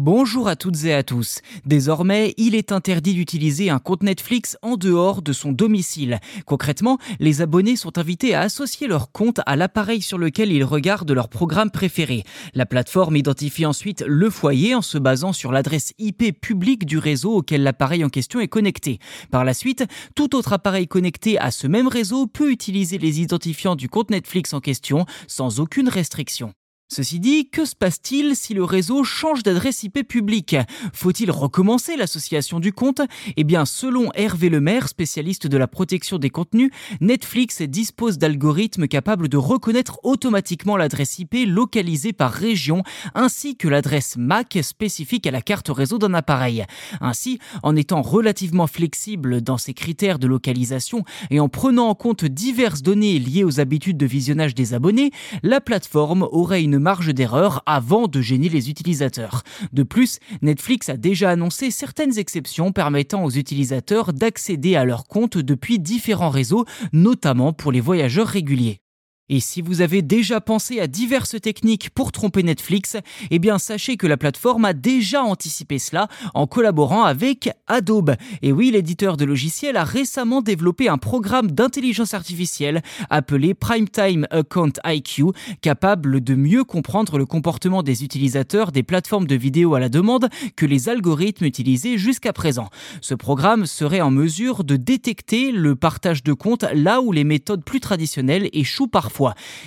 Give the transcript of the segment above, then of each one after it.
Bonjour à toutes et à tous. Désormais, il est interdit d'utiliser un compte Netflix en dehors de son domicile. Concrètement, les abonnés sont invités à associer leur compte à l'appareil sur lequel ils regardent leur programme préféré. La plateforme identifie ensuite le foyer en se basant sur l'adresse IP publique du réseau auquel l'appareil en question est connecté. Par la suite, tout autre appareil connecté à ce même réseau peut utiliser les identifiants du compte Netflix en question sans aucune restriction. Ceci dit, que se passe-t-il si le réseau change d'adresse IP publique? Faut-il recommencer l'association du compte? Eh bien, selon Hervé Lemaire, spécialiste de la protection des contenus, Netflix dispose d'algorithmes capables de reconnaître automatiquement l'adresse IP localisée par région, ainsi que l'adresse MAC spécifique à la carte réseau d'un appareil. Ainsi, en étant relativement flexible dans ses critères de localisation et en prenant en compte diverses données liées aux habitudes de visionnage des abonnés, la plateforme aurait une marge d'erreur avant de gêner les utilisateurs. De plus, Netflix a déjà annoncé certaines exceptions permettant aux utilisateurs d'accéder à leur compte depuis différents réseaux, notamment pour les voyageurs réguliers. Et si vous avez déjà pensé à diverses techniques pour tromper Netflix, eh bien sachez que la plateforme a déjà anticipé cela en collaborant avec Adobe. Et oui, l'éditeur de logiciels a récemment développé un programme d'intelligence artificielle appelé Primetime Account IQ, capable de mieux comprendre le comportement des utilisateurs des plateformes de vidéo à la demande que les algorithmes utilisés jusqu'à présent. Ce programme serait en mesure de détecter le partage de comptes là où les méthodes plus traditionnelles échouent parfois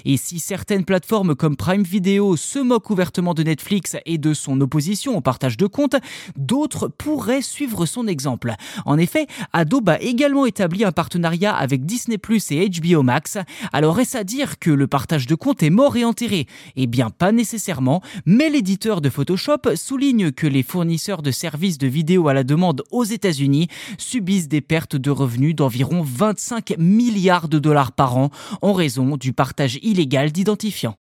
et si certaines plateformes comme Prime Video se moquent ouvertement de Netflix et de son opposition au partage de comptes, d'autres pourraient suivre son exemple. En effet, Adobe a également établi un partenariat avec Disney Plus et HBO Max. Alors est-ce à dire que le partage de comptes est mort et enterré? Eh bien pas nécessairement, mais l'éditeur de Photoshop souligne que les fournisseurs de services de vidéo à la demande aux États-Unis subissent des pertes de revenus d'environ 25 milliards de dollars par an en raison du partage illégal d'identifiants.